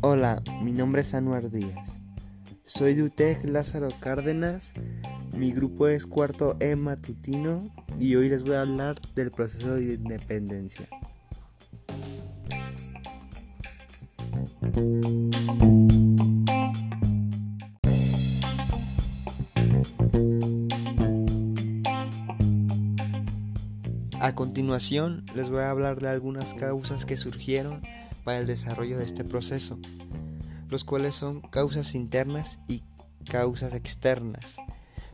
Hola, mi nombre es Anuar Díaz. Soy de UTEC Lázaro Cárdenas. Mi grupo es cuarto E matutino y hoy les voy a hablar del proceso de independencia. A continuación les voy a hablar de algunas causas que surgieron para el desarrollo de este proceso, los cuales son causas internas y causas externas.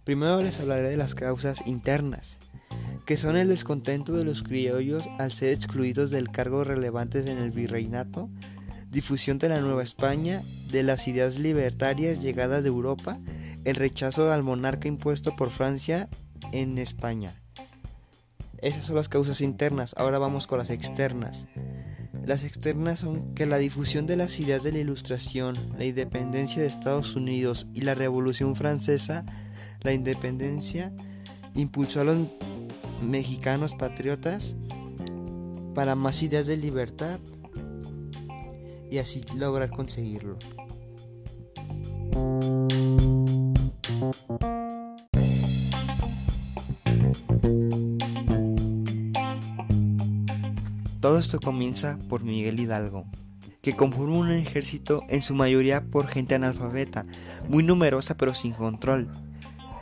Primero les hablaré de las causas internas, que son el descontento de los criollos al ser excluidos del cargo relevantes en el virreinato, difusión de la Nueva España, de las ideas libertarias llegadas de Europa, el rechazo al monarca impuesto por Francia en España. Esas son las causas internas, ahora vamos con las externas. Las externas son que la difusión de las ideas de la Ilustración, la independencia de Estados Unidos y la Revolución Francesa, la independencia, impulsó a los mexicanos patriotas para más ideas de libertad y así lograr conseguirlo. Todo esto comienza por Miguel Hidalgo, que conforma un ejército en su mayoría por gente analfabeta, muy numerosa pero sin control.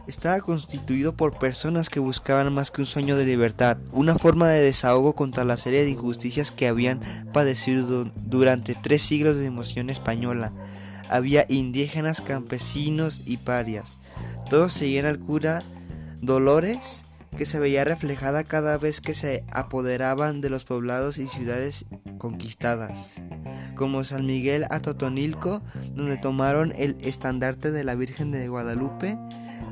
Estaba constituido por personas que buscaban más que un sueño de libertad, una forma de desahogo contra la serie de injusticias que habían padecido durante tres siglos de emoción española. Había indígenas, campesinos y parias. Todos seguían al cura Dolores que se veía reflejada cada vez que se apoderaban de los poblados y ciudades conquistadas, como San Miguel Atotonilco, donde tomaron el estandarte de la Virgen de Guadalupe,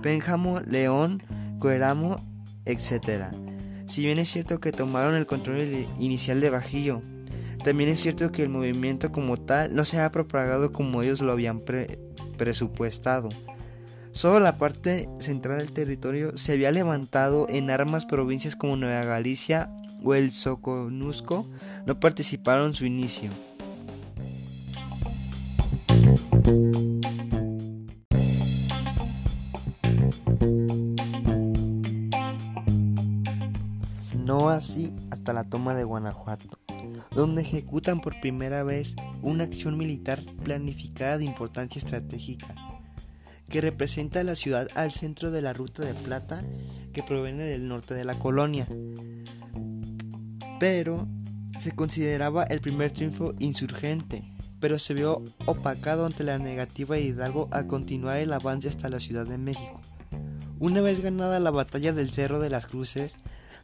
Pénjamo, León, Coeramo, etc. Si bien es cierto que tomaron el control inicial de Bajillo, también es cierto que el movimiento como tal no se ha propagado como ellos lo habían presupuestado. Solo la parte central del territorio se había levantado en armas provincias como Nueva Galicia o el Soconusco no participaron en su inicio. No así hasta la toma de Guanajuato, donde ejecutan por primera vez una acción militar planificada de importancia estratégica que representa la ciudad al centro de la ruta de plata que proviene del norte de la colonia. Pero se consideraba el primer triunfo insurgente, pero se vio opacado ante la negativa de Hidalgo a continuar el avance hasta la Ciudad de México. Una vez ganada la batalla del Cerro de las Cruces,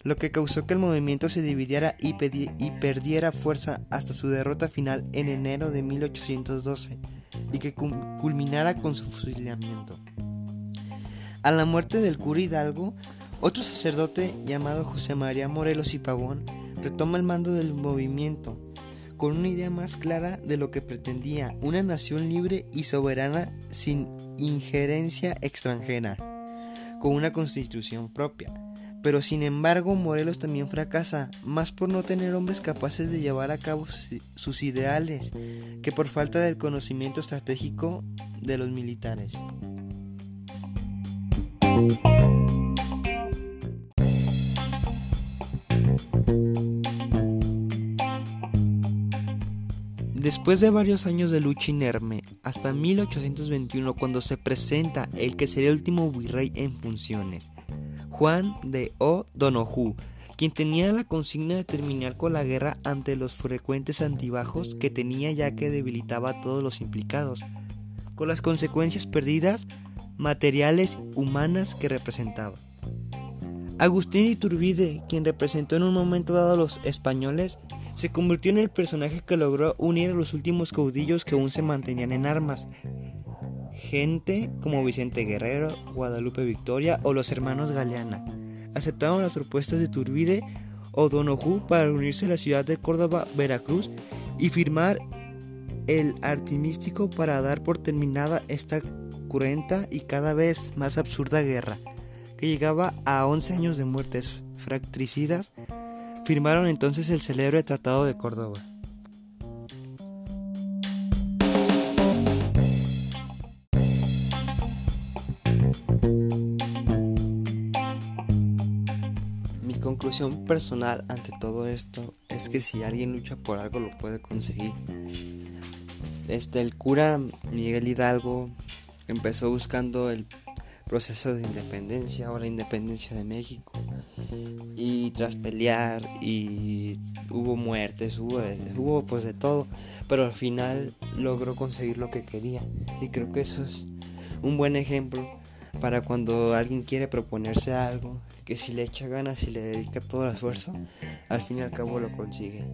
lo que causó que el movimiento se dividiera y, perdiera fuerza hasta su derrota final en enero de 1812 y que culminara con su fusilamiento. A la muerte del cura Hidalgo, otro sacerdote llamado José María Morelos y Pavón retoma el mando del movimiento con una idea más clara de lo que pretendía, una nación libre y soberana sin injerencia extranjera, con una constitución propia. Pero sin embargo Morelos también fracasa, más por no tener hombres capaces de llevar a cabo sus ideales, que por falta del conocimiento estratégico de los militares. Después de varios años de lucha inerme, hasta 1821 cuando se presenta el que sería el último virrey en funciones, Juan de O'Donoghue, quien tenía la consigna de terminar con la guerra ante los frecuentes antibajos que tenía ya que debilitaba a todos los implicados, con las consecuencias perdidas materiales humanas que representaba. Agustín Iturbide, quien representó en un momento dado a los españoles, se convirtió en el personaje que logró unir a los últimos caudillos que aún se mantenían en armas, gente como Vicente Guerrero, Guadalupe Victoria o los hermanos Galeana. Aceptaron las propuestas de Turbide o Donojú para unirse a la ciudad de Córdoba, Veracruz y firmar el artimístico para dar por terminada esta cruenta y cada vez más absurda guerra, que llegaba a 11 años de muertes fratricidas, firmaron entonces el célebre Tratado de Córdoba. Mi conclusión personal ante todo esto es que si alguien lucha por algo lo puede conseguir. Este, el cura Miguel Hidalgo empezó buscando el proceso de independencia o la independencia de México tras pelear y hubo muertes, hubo, hubo pues de todo, pero al final logró conseguir lo que quería y creo que eso es un buen ejemplo para cuando alguien quiere proponerse algo, que si le echa ganas y le dedica todo el esfuerzo, al fin y al cabo lo consigue.